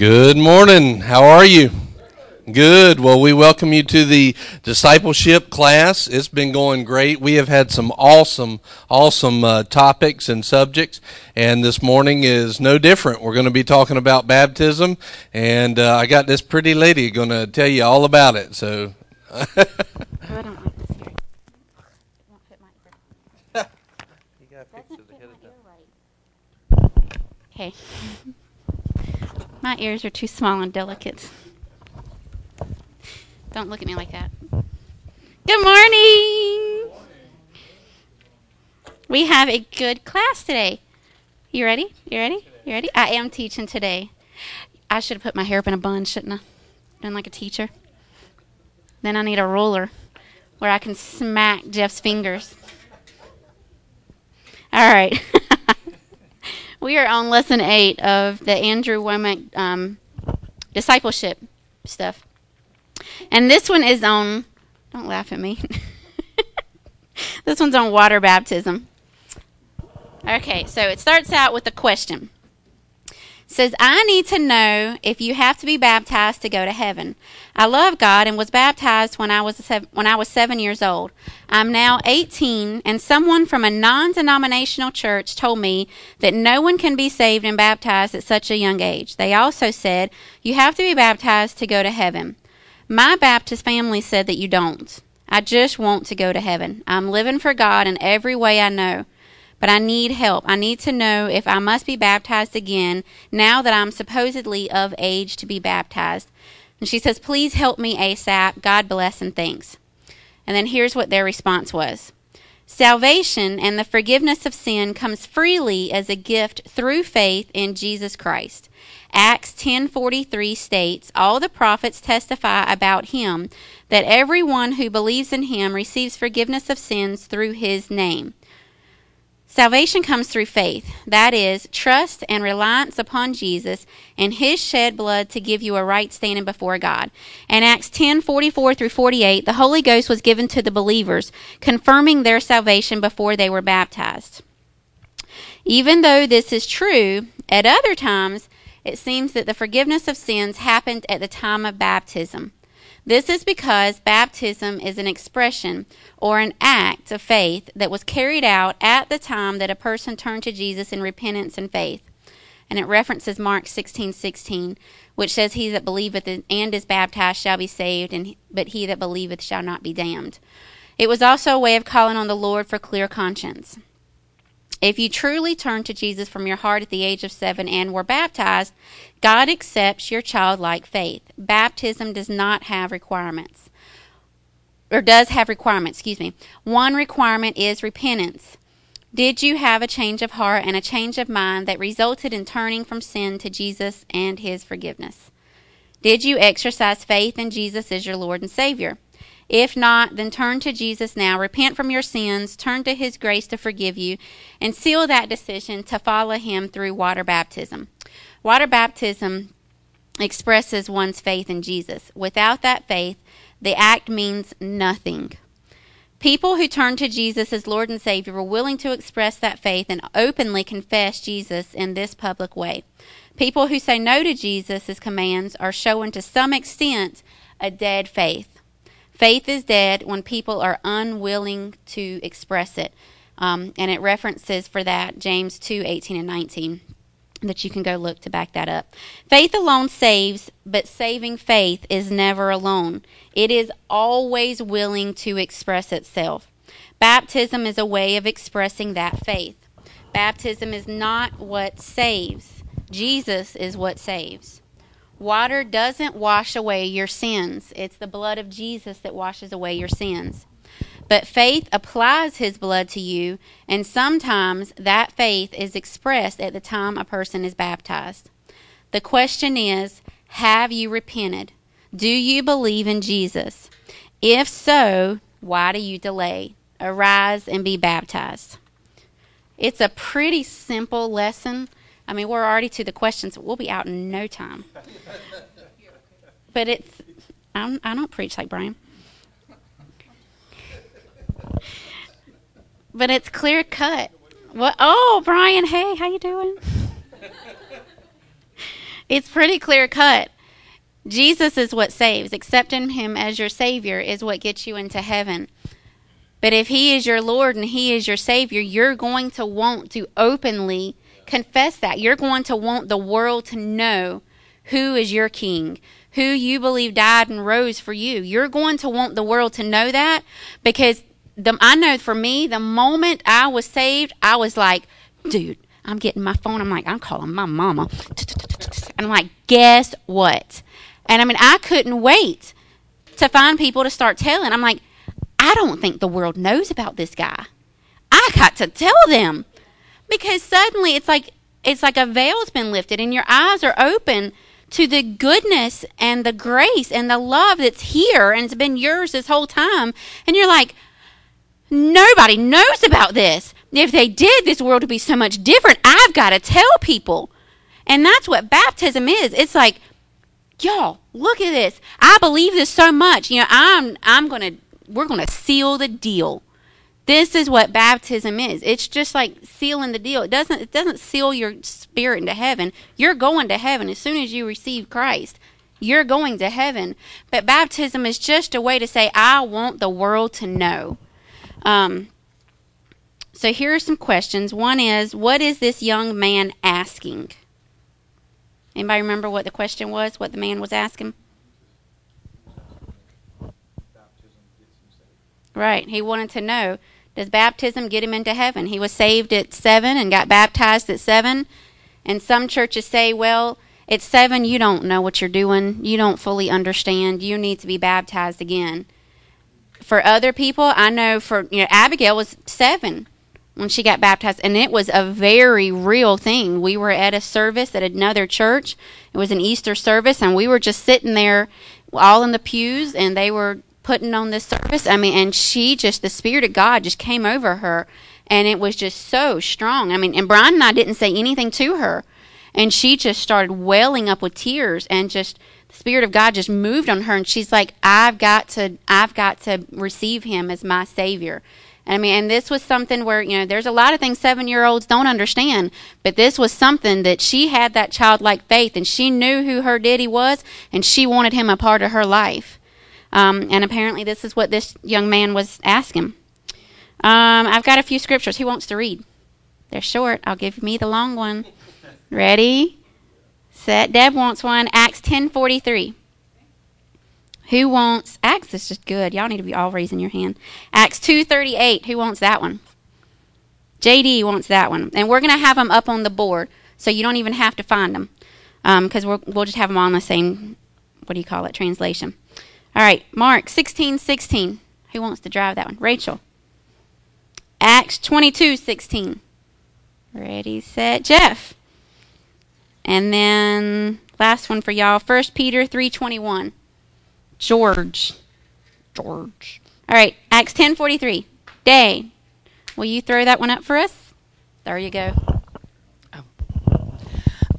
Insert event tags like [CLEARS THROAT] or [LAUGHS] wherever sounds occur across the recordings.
Good morning. How are you? Good. Well, we welcome you to the discipleship class. It's been going great. We have had some awesome, awesome uh, topics and subjects, and this morning is no different. We're going to be talking about baptism, and uh, I got this pretty lady going to tell you all about it. So. Oh, I don't like this won't fit my. Doesn't fit my ear right. Okay. My ears are too small and delicate. Don't look at me like that. Good morning. We have a good class today. You ready? You ready? You ready? I am teaching today. I should have put my hair up in a bun, shouldn't I? Been like a teacher. Then I need a ruler where I can smack Jeff's fingers. All right. [LAUGHS] we are on lesson eight of the Andrew Wommack um, discipleship stuff. And this one is on, don't laugh at me. [LAUGHS] this one's on water baptism. Okay, so it starts out with a question. Says, I need to know if you have to be baptized to go to heaven. I love God and was baptized when I was seven, when I was 7 years old. I'm now 18 and someone from a non-denominational church told me that no one can be saved and baptized at such a young age. They also said you have to be baptized to go to heaven. My Baptist family said that you don't. I just want to go to heaven. I'm living for God in every way I know but I need help. I need to know if I must be baptized again now that I'm supposedly of age to be baptized. And she says, Please help me ASAP. God bless and thanks. And then here's what their response was Salvation and the forgiveness of sin comes freely as a gift through faith in Jesus Christ. Acts 10:43 states, "All the prophets testify about him that everyone who believes in him receives forgiveness of sins through his name." Salvation comes through faith. That is, trust and reliance upon Jesus and his shed blood to give you a right standing before God. In Acts 10:44 through 48, the Holy Ghost was given to the believers, confirming their salvation before they were baptized. Even though this is true, at other times it seems that the forgiveness of sins happened at the time of baptism. This is because baptism is an expression or an act of faith that was carried out at the time that a person turned to Jesus in repentance and faith. And it references Mark 16:16, 16, which says, "He that believeth and is baptized shall be saved, and but he that believeth shall not be damned." It was also a way of calling on the Lord for clear conscience. If you truly turned to Jesus from your heart at the age of seven and were baptized, God accepts your childlike faith. Baptism does not have requirements, or does have requirements, excuse me. One requirement is repentance. Did you have a change of heart and a change of mind that resulted in turning from sin to Jesus and his forgiveness? Did you exercise faith in Jesus as your Lord and Savior? If not, then turn to Jesus now. Repent from your sins, turn to his grace to forgive you, and seal that decision to follow him through water baptism. Water baptism expresses one's faith in Jesus. Without that faith, the act means nothing. People who turn to Jesus as Lord and Savior were willing to express that faith and openly confess Jesus in this public way. People who say no to Jesus' commands are showing to some extent a dead faith. Faith is dead when people are unwilling to express it. Um, and it references for that James 2 18 and 19 that you can go look to back that up. Faith alone saves, but saving faith is never alone. It is always willing to express itself. Baptism is a way of expressing that faith. Baptism is not what saves, Jesus is what saves. Water doesn't wash away your sins. It's the blood of Jesus that washes away your sins. But faith applies his blood to you, and sometimes that faith is expressed at the time a person is baptized. The question is Have you repented? Do you believe in Jesus? If so, why do you delay? Arise and be baptized. It's a pretty simple lesson I mean, we're already to the questions. We'll be out in no time. [LAUGHS] but it's, I'm, I do not preach like Brian. But it's clear cut. What? Oh, Brian. Hey, how you doing? [LAUGHS] it's pretty clear cut. Jesus is what saves. Accepting him as your savior is what gets you into heaven. But if he is your Lord and he is your savior, you're going to want to openly confess that. You're going to want the world to know who is your king, who you believe died and rose for you. You're going to want the world to know that because the, I know for me, the moment I was saved, I was like, dude, I'm getting my phone. I'm like, I'm calling my mama. And I'm like, guess what? And I mean, I couldn't wait to find people to start telling. I'm like, I don't think the world knows about this guy. I got to tell them because suddenly it's like it's like a veil's been lifted and your eyes are open to the goodness and the grace and the love that's here and it's been yours this whole time. And you're like nobody knows about this. If they did this world would be so much different. I've got to tell people. And that's what baptism is. It's like y'all look at this. I believe this so much. You know i'm i'm gonna we're gonna seal the deal this is what baptism is. It's just like sealing the deal. It doesn't it doesn't seal your spirit into heaven. You're going to heaven as soon as you receive Christ. You're going to heaven. But baptism is just a way to say I want the world to know. Um, so here are some questions. One is what is this young man asking? Anybody remember what the question was? What the man was asking? Right. He wanted to know does baptism get him into heaven? He was saved at seven and got baptized at seven. And some churches say, well, at seven, you don't know what you're doing. You don't fully understand. You need to be baptized again. For other people, I know for, you know, Abigail was seven when she got baptized, and it was a very real thing. We were at a service at another church. It was an Easter service, and we were just sitting there all in the pews, and they were putting on this service. I mean, and she just, the Spirit of God just came over her, and it was just so strong. I mean, and Brian and I didn't say anything to her, and she just started welling up with tears, and just the Spirit of God just moved on her, and she's like, "I've got to, I've got to receive Him as my Savior." I mean, and this was something where, you know, there's a lot of things seven year olds don't understand, but this was something that she had that childlike faith and she knew who her daddy was and she wanted him a part of her life. Um, and apparently, this is what this young man was asking. Um, I've got a few scriptures. Who wants to read? They're short. I'll give me the long one. [LAUGHS] Ready? Set. Deb wants one. Acts ten forty three. Who wants Acts This is just good. Y'all need to be all raising your hand. Acts two thirty eight. Who wants that one? JD wants that one, and we're gonna have them up on the board, so you don't even have to find them, because um, we'll just have them on the same. What do you call it? Translation. All right, Mark 16, 16. Who wants to drive that one? Rachel. Acts 22, 16. Ready, set, Jeff. And then last one for y'all, 1 Peter 3.21. George. George. All right, Acts 10.43. Day. Will you throw that one up for us? There you go.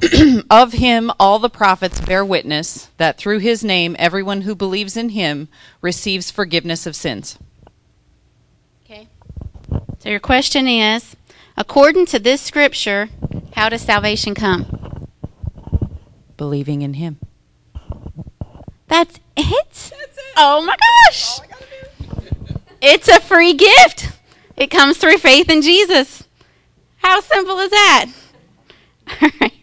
[CLEARS THROAT] of him all the prophets bear witness that through his name everyone who believes in him receives forgiveness of sins. Okay. So your question is according to this scripture, how does salvation come? Believing in him. That's it? That's it. Oh my gosh. It's a free gift. It comes through faith in Jesus. How simple is that? [LAUGHS] All right.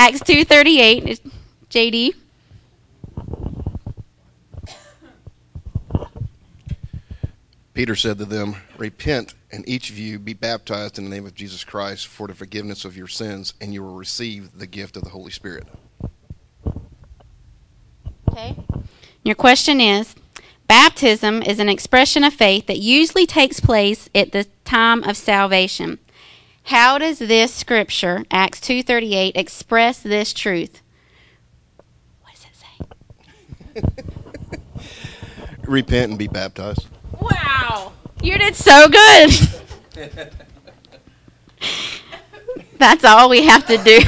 Acts 2.38 JD. Peter said to them, Repent, and each of you be baptized in the name of Jesus Christ for the forgiveness of your sins, and you will receive the gift of the Holy Spirit. Okay. Your question is Baptism is an expression of faith that usually takes place at the time of salvation. How does this scripture, Acts 2:38, express this truth? What does it say? [LAUGHS] Repent and be baptized. Wow. You did so good. [LAUGHS] That's all we have to do.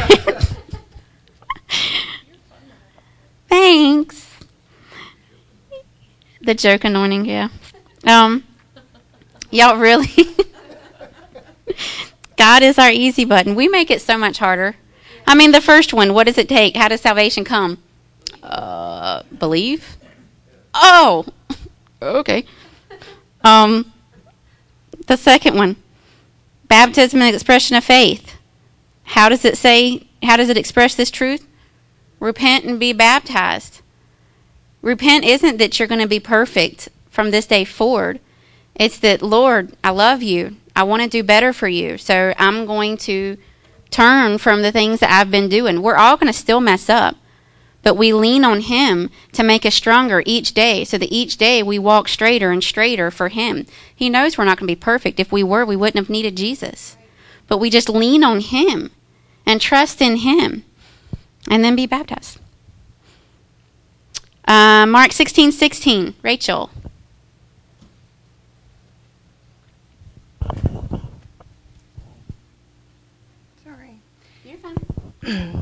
Thanks. The joke anointing, yeah. Um y'all really [LAUGHS] God is our easy button. We make it so much harder. I mean, the first one, what does it take? How does salvation come? Uh, believe? Oh, [LAUGHS] okay. Um, the second one, baptism and expression of faith. How does it say, how does it express this truth? Repent and be baptized. Repent isn't that you're going to be perfect from this day forward. It's that, Lord, I love you. I want to do better for you. So I'm going to turn from the things that I've been doing. We're all going to still mess up, but we lean on Him to make us stronger each day so that each day we walk straighter and straighter for Him. He knows we're not going to be perfect. If we were, we wouldn't have needed Jesus. But we just lean on Him and trust in Him and then be baptized. Uh, Mark 16 16. Rachel.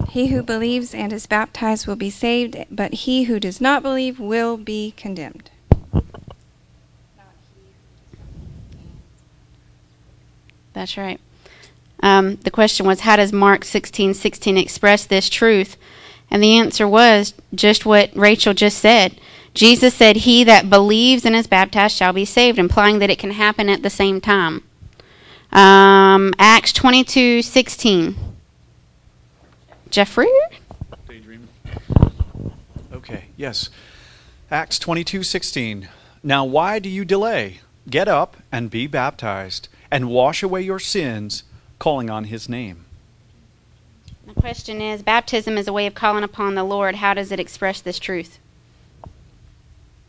He who believes and is baptized will be saved, but he who does not believe will be condemned. That's right. Um, the question was, how does Mark 16 16 express this truth? And the answer was just what Rachel just said. Jesus said, He that believes and is baptized shall be saved, implying that it can happen at the same time. Um, Acts 22 16. Jeffrey? Daydream. Okay, yes. Acts 22:16. Now why do you delay? Get up and be baptized and wash away your sins, calling on his name. The question is baptism is a way of calling upon the Lord. How does it express this truth?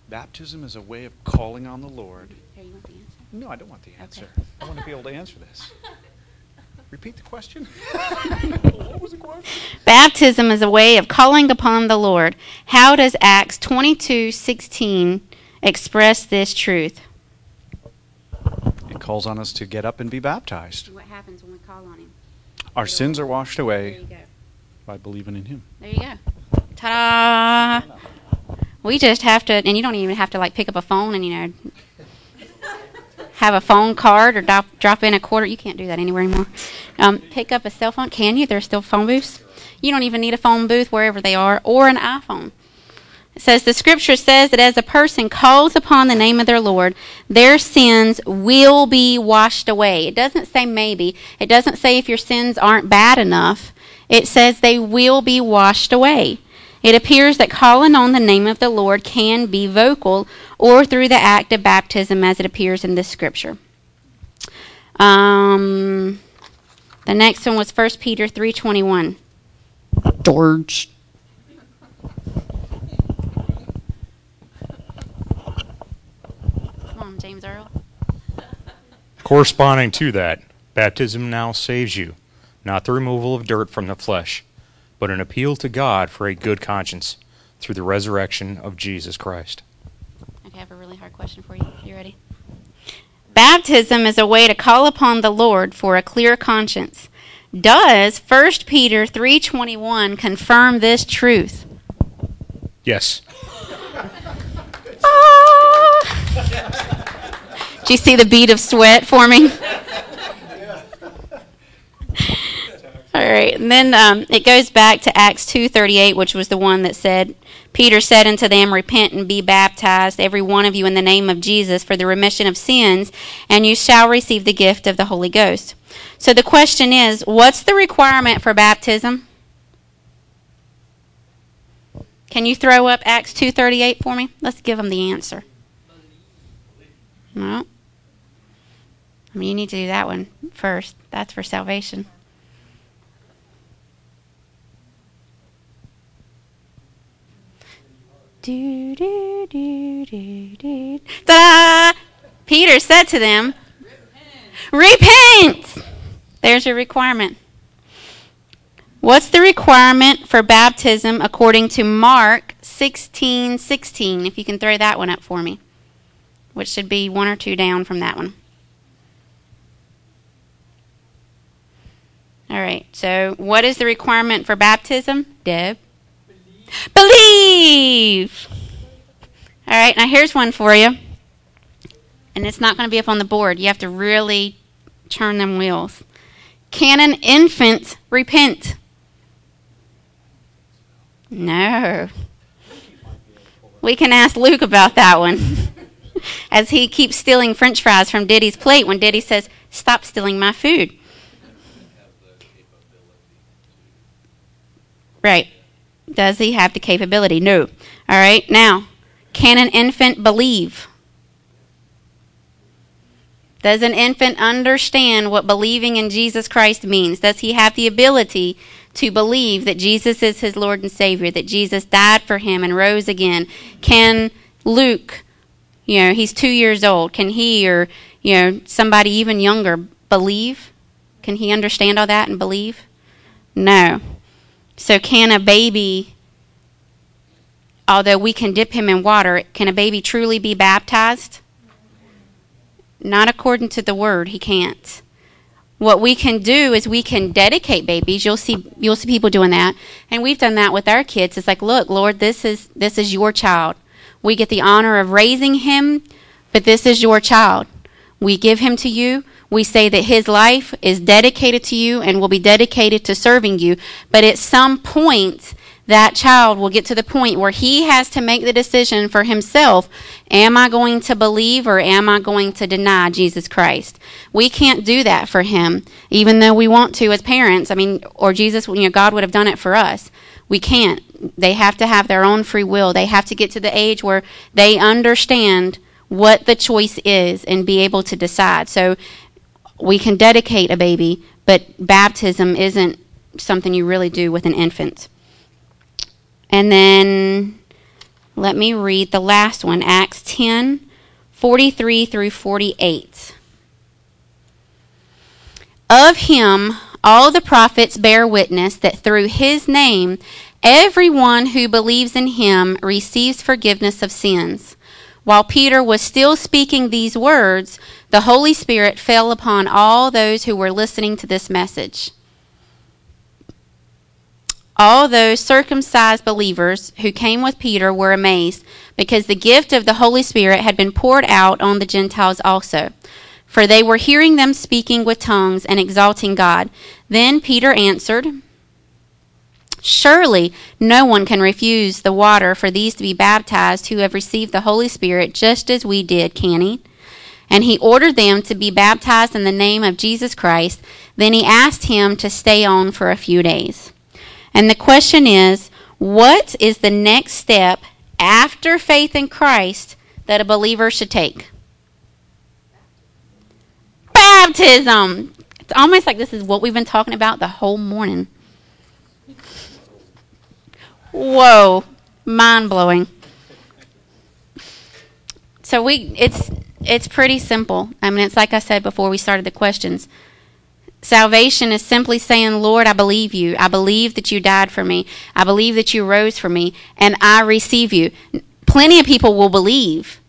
Baptism is a way of calling on the Lord. Here, you want the answer? No, I don't want the answer. Okay. I want to be able to answer this. [LAUGHS] Repeat the question. [LAUGHS] what was the question? Baptism is a way of calling upon the Lord. How does Acts 22:16 express this truth? It calls on us to get up and be baptized. What happens when we call on him? Our sins are washed away by believing in him. There you go. Ta-da! We just have to, and you don't even have to like pick up a phone and you know have a phone card or drop drop in a quarter. You can't do that anywhere anymore. Um, pick up a cell phone. Can you? There's still phone booths. You don't even need a phone booth wherever they are, or an iPhone. It says the scripture says that as a person calls upon the name of their Lord, their sins will be washed away. It doesn't say maybe. It doesn't say if your sins aren't bad enough. It says they will be washed away. It appears that calling on the name of the Lord can be vocal or through the act of baptism as it appears in this scripture. Um, the next one was 1 Peter 3:21. George. Come on, James Earl. Corresponding to that, baptism now saves you, not the removal of dirt from the flesh, but an appeal to God for a good conscience through the resurrection of Jesus Christ. Okay, I have a really hard question for you. You ready? Baptism is a way to call upon the Lord for a clear conscience. Does 1 Peter 3:21 confirm this truth? Yes. Ah! Do you see the bead of sweat forming? [LAUGHS] All right, and then um, it goes back to Acts two thirty eight, which was the one that said, "Peter said unto them, Repent and be baptized, every one of you, in the name of Jesus, for the remission of sins, and you shall receive the gift of the Holy Ghost." So the question is, what's the requirement for baptism? Can you throw up Acts two thirty eight for me? Let's give them the answer. No. I mean, you need to do that one first. That's for salvation. Do, do, do, do, do. Ta-da! Peter said to them, Repent! Repent! There's your requirement. What's the requirement for baptism according to Mark 16 16? If you can throw that one up for me, which should be one or two down from that one. All right, so what is the requirement for baptism, Deb? Believe. All right, now here's one for you. And it's not going to be up on the board. You have to really turn them wheels. Can an infant repent? No. We can ask Luke about that one. [LAUGHS] As he keeps stealing french fries from Diddy's plate when Diddy says, Stop stealing my food. Right. Does he have the capability? No. All right. Now, can an infant believe? Does an infant understand what believing in Jesus Christ means? Does he have the ability to believe that Jesus is his Lord and Savior, that Jesus died for him and rose again? Can Luke, you know, he's two years old, can he or, you know, somebody even younger believe? Can he understand all that and believe? No. So, can a baby, although we can dip him in water, can a baby truly be baptized? Not according to the word, he can't. What we can do is we can dedicate babies. You'll see you'll see people doing that. And we've done that with our kids. It's like, look, Lord, this is this is your child. We get the honor of raising him, but this is your child. We give him to you. We say that his life is dedicated to you and will be dedicated to serving you. But at some point, that child will get to the point where he has to make the decision for himself am I going to believe or am I going to deny Jesus Christ? We can't do that for him, even though we want to as parents. I mean, or Jesus, you know, God would have done it for us. We can't. They have to have their own free will. They have to get to the age where they understand what the choice is and be able to decide. So we can dedicate a baby, but baptism isn't something you really do with an infant. And then let me read the last one Acts 10 43 through 48. Of him, all the prophets bear witness that through his name, everyone who believes in him receives forgiveness of sins. While Peter was still speaking these words, the Holy Spirit fell upon all those who were listening to this message. All those circumcised believers who came with Peter were amazed because the gift of the Holy Spirit had been poured out on the Gentiles also. For they were hearing them speaking with tongues and exalting God. Then Peter answered, Surely no one can refuse the water for these to be baptized who have received the Holy Spirit just as we did, can he? And he ordered them to be baptized in the name of Jesus Christ. Then he asked him to stay on for a few days. And the question is what is the next step after faith in Christ that a believer should take? Baptism. It's almost like this is what we've been talking about the whole morning. Whoa, mind blowing. So we it's it's pretty simple. I mean, it's like I said before we started the questions. Salvation is simply saying, Lord, I believe you. I believe that you died for me. I believe that you rose for me, and I receive you. Plenty of people will believe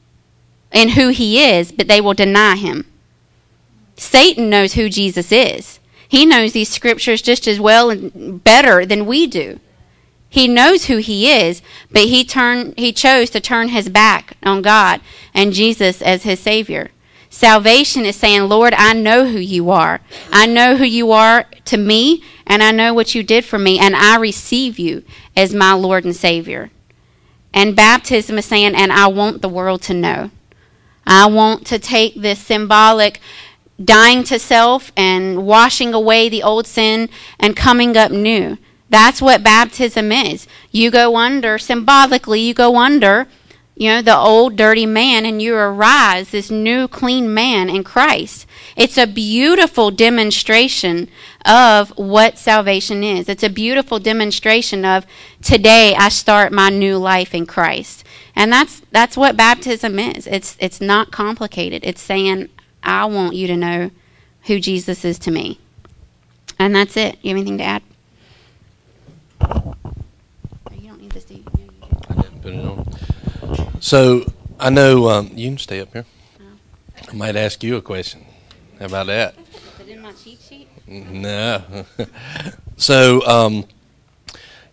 in who he is, but they will deny him. Satan knows who Jesus is. He knows these scriptures just as well and better than we do. He knows who he is, but he turned he chose to turn his back on God and Jesus as his savior. Salvation is saying, Lord, I know who you are. I know who you are to me, and I know what you did for me, and I receive you as my Lord and Savior. And baptism is saying, and I want the world to know. I want to take this symbolic dying to self and washing away the old sin and coming up new. That's what baptism is. You go under, symbolically, you go under you know, the old dirty man, and you arise this new clean man in Christ. It's a beautiful demonstration of what salvation is. It's a beautiful demonstration of today I start my new life in Christ. And that's that's what baptism is. It's it's not complicated. It's saying I want you to know who Jesus is to me. And that's it. You have anything to add? You don't need this, do you? I didn't put it on. So I know um, you can stay up here. I might ask you a question. How about that? Is it in my cheat sheet? No. [LAUGHS] so, um,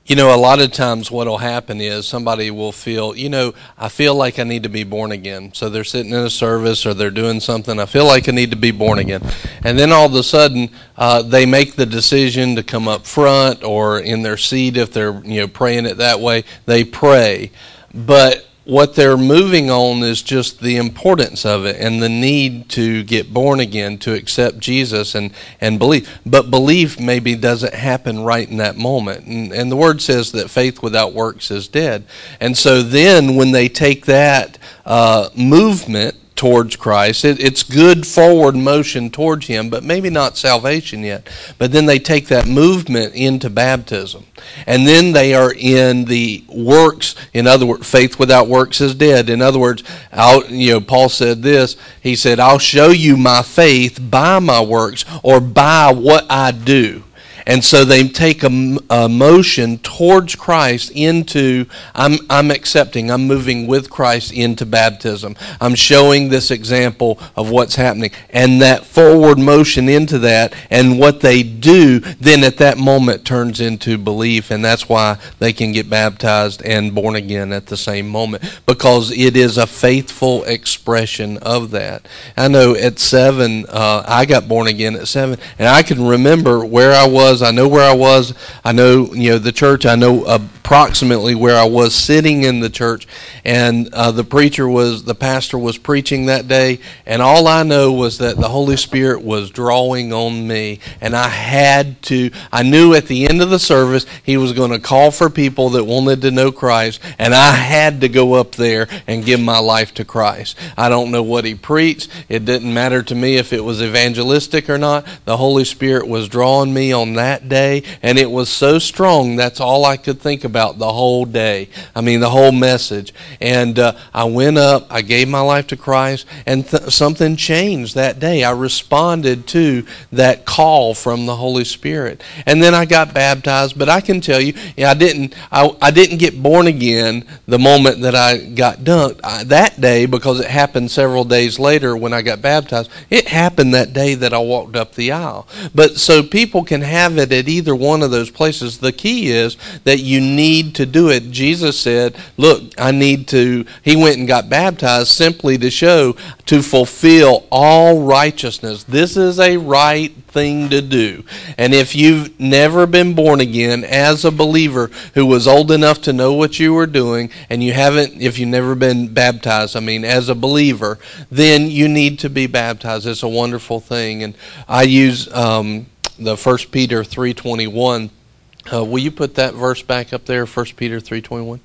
You know, a lot of times what will happen is somebody will feel, you know, I feel like I need to be born again. So they're sitting in a service or they're doing something. I feel like I need to be born again. And then all of a sudden, uh, they make the decision to come up front or in their seat if they're, you know, praying it that way. They pray. But what they're moving on is just the importance of it and the need to get born again, to accept Jesus and, and believe. But belief maybe doesn't happen right in that moment. And, and the word says that faith without works is dead. And so then when they take that uh, movement towards Christ. It, it's good forward motion towards Him, but maybe not salvation yet. But then they take that movement into baptism. And then they are in the works. In other words, faith without works is dead. In other words, you know, Paul said this. He said, I'll show you my faith by my works or by what I do. And so they take a, a, motion towards Christ into, I'm, I'm accepting, I'm moving with Christ into baptism. I'm showing this example of what's happening. And that forward motion into that and what they do, then at that moment turns into belief. And that's why they can get baptized and born again at the same moment because it is a faithful expression of that. I know at seven, uh, I got born again at seven, and I can remember where I was was. I know where I was. I know, you know, the church. I know uh, approximately where I was sitting in the church. And uh, the preacher was, the pastor was preaching that day. And all I know was that the Holy Spirit was drawing on me. And I had to, I knew at the end of the service, he was going to call for people that wanted to know Christ. And I had to go up there and give my life to Christ. I don't know what he preached. It didn't matter to me if it was evangelistic or not. The Holy Spirit was drawing me on that that day, and it was so strong, that's all I could think about the whole day. I mean, the whole message. And uh, I went up, I gave my life to Christ, and th- something changed that day. I responded to that call from the Holy Spirit. And then I got baptized, but I can tell you, I didn't, I, I didn't get born again the moment that I got dunked. I, that day, because it happened several days later when I got baptized, it happened that day that I walked up the aisle. But so people can have it at either one of those places. The key is that you need to do it. Jesus said, Look, I need to, he went and got baptized simply to show, to fulfill all righteousness. This is a right thing to do. And if you've never been born again as a believer who was old enough to know what you were doing, and you haven't, if you've never been baptized, I mean, as a believer, then you need to be baptized. It's a wonderful thing. And I use, um, the First Peter three twenty one. Uh, will you put that verse back up there, First Peter three twenty one?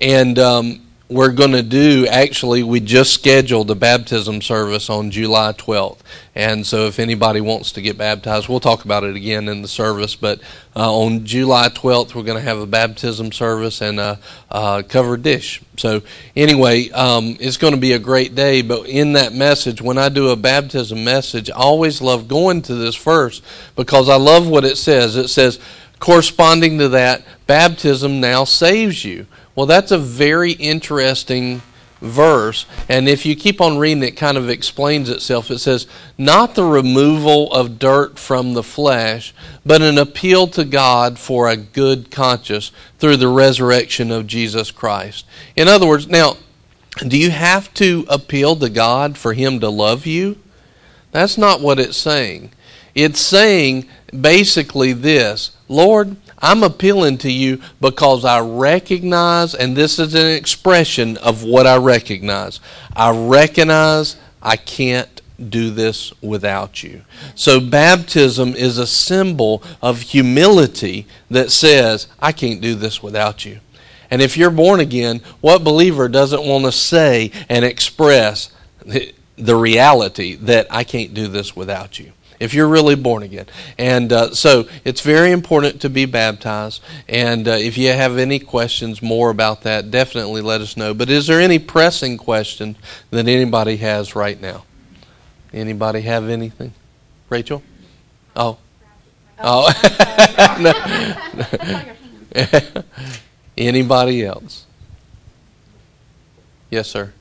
And um, we're going to do actually we just scheduled a baptism service on July 12th and so if anybody wants to get baptized we'll talk about it again in the service. But uh, on July 12th we're going to have a baptism service and a, a covered dish. So anyway um, it's going to be a great day. But in that message when I do a baptism message I always love going to this verse because I love what it says. It says corresponding to that baptism now saves you well, that's a very interesting verse. And if you keep on reading, it kind of explains itself. It says, Not the removal of dirt from the flesh, but an appeal to God for a good conscience through the resurrection of Jesus Christ. In other words, now, do you have to appeal to God for Him to love you? That's not what it's saying. It's saying basically this Lord, I'm appealing to you because I recognize, and this is an expression of what I recognize. I recognize I can't do this without you. So, baptism is a symbol of humility that says, I can't do this without you. And if you're born again, what believer doesn't want to say and express the reality that I can't do this without you? If you're really born again. And uh, so it's very important to be baptized. And uh, if you have any questions more about that, definitely let us know. But is there any pressing question that anybody has right now? Anybody have anything? Rachel? Oh. Oh. [LAUGHS] [LAUGHS] Anybody else? Yes, sir.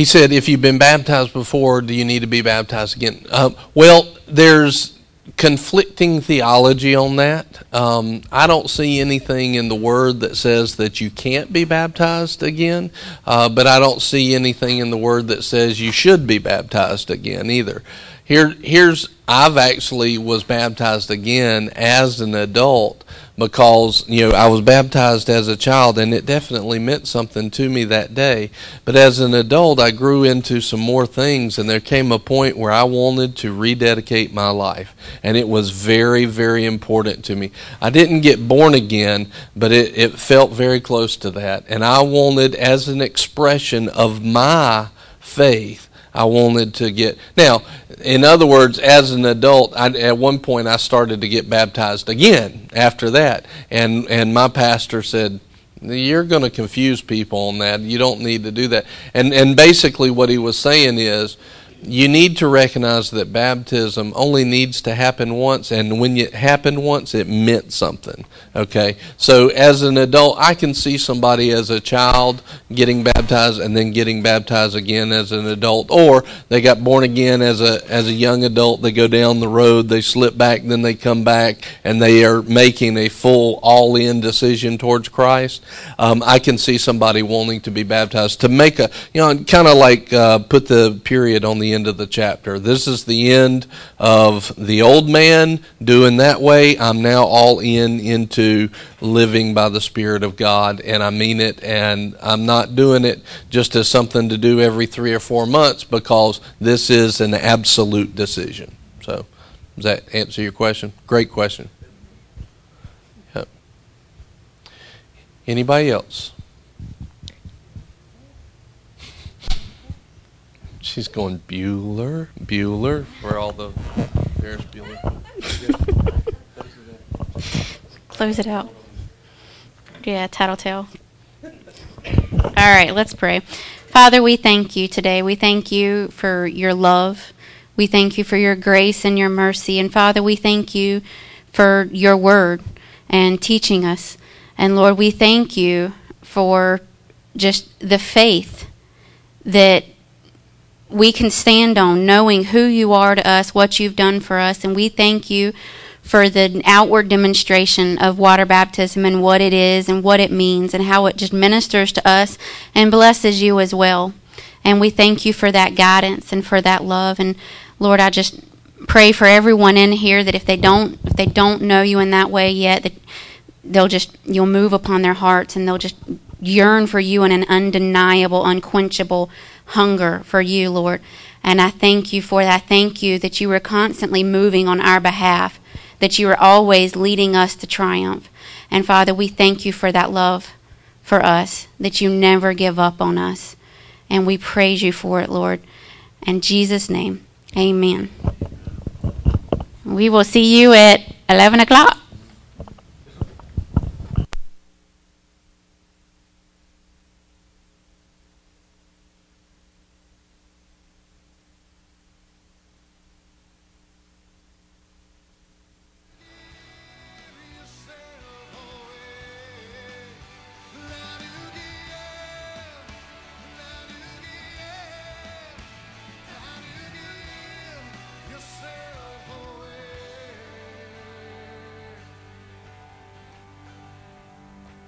He said, if you've been baptized before, do you need to be baptized again? Uh, well, there's conflicting theology on that. Um, I don't see anything in the Word that says that you can't be baptized again, uh, but I don't see anything in the Word that says you should be baptized again either. Here, here's I've actually was baptized again as an adult because you know I was baptized as a child and it definitely meant something to me that day. But as an adult, I grew into some more things, and there came a point where I wanted to rededicate my life, and it was very, very important to me. I didn't get born again, but it, it felt very close to that, and I wanted, as an expression of my faith, I wanted to get now. In other words, as an adult, I, at one point I started to get baptized again. After that, and and my pastor said, "You're going to confuse people on that. You don't need to do that." And and basically what he was saying is, you need to recognize that baptism only needs to happen once, and when it happened once, it meant something. Okay? So, as an adult, I can see somebody as a child getting baptized and then getting baptized again as an adult, or they got born again as a as a young adult. They go down the road, they slip back, then they come back, and they are making a full all-in decision towards Christ. Um, I can see somebody wanting to be baptized to make a you know kind of like uh, put the period on the end of the chapter. This is the end of the old man doing that way. I'm now all in into living by the Spirit of God, and I mean it, and I'm not doing it just as something to do every three or four months because this is an absolute decision. So, does that answer your question? Great question. Yep. Anybody else? She's going Bueller, Bueller. Where all the Ferris Bueller? [LAUGHS] Close it out. Yeah, tattletale. All right, let's pray. Father, we thank you today. We thank you for your love. We thank you for your grace and your mercy. And Father, we thank you for your word and teaching us. And Lord, we thank you for just the faith that we can stand on, knowing who you are to us, what you've done for us. And we thank you for the outward demonstration of water baptism and what it is and what it means and how it just ministers to us and blesses you as well. And we thank you for that guidance and for that love. And Lord, I just pray for everyone in here that if they don't if they don't know you in that way yet, that they'll just you'll move upon their hearts and they'll just yearn for you in an undeniable, unquenchable hunger for you, Lord. And I thank you for that. I thank you that you are constantly moving on our behalf, that you are always leading us to triumph. And Father, we thank you for that love for us, that you never give up on us. And we praise you for it, Lord. In Jesus' name, amen. We will see you at 11 o'clock.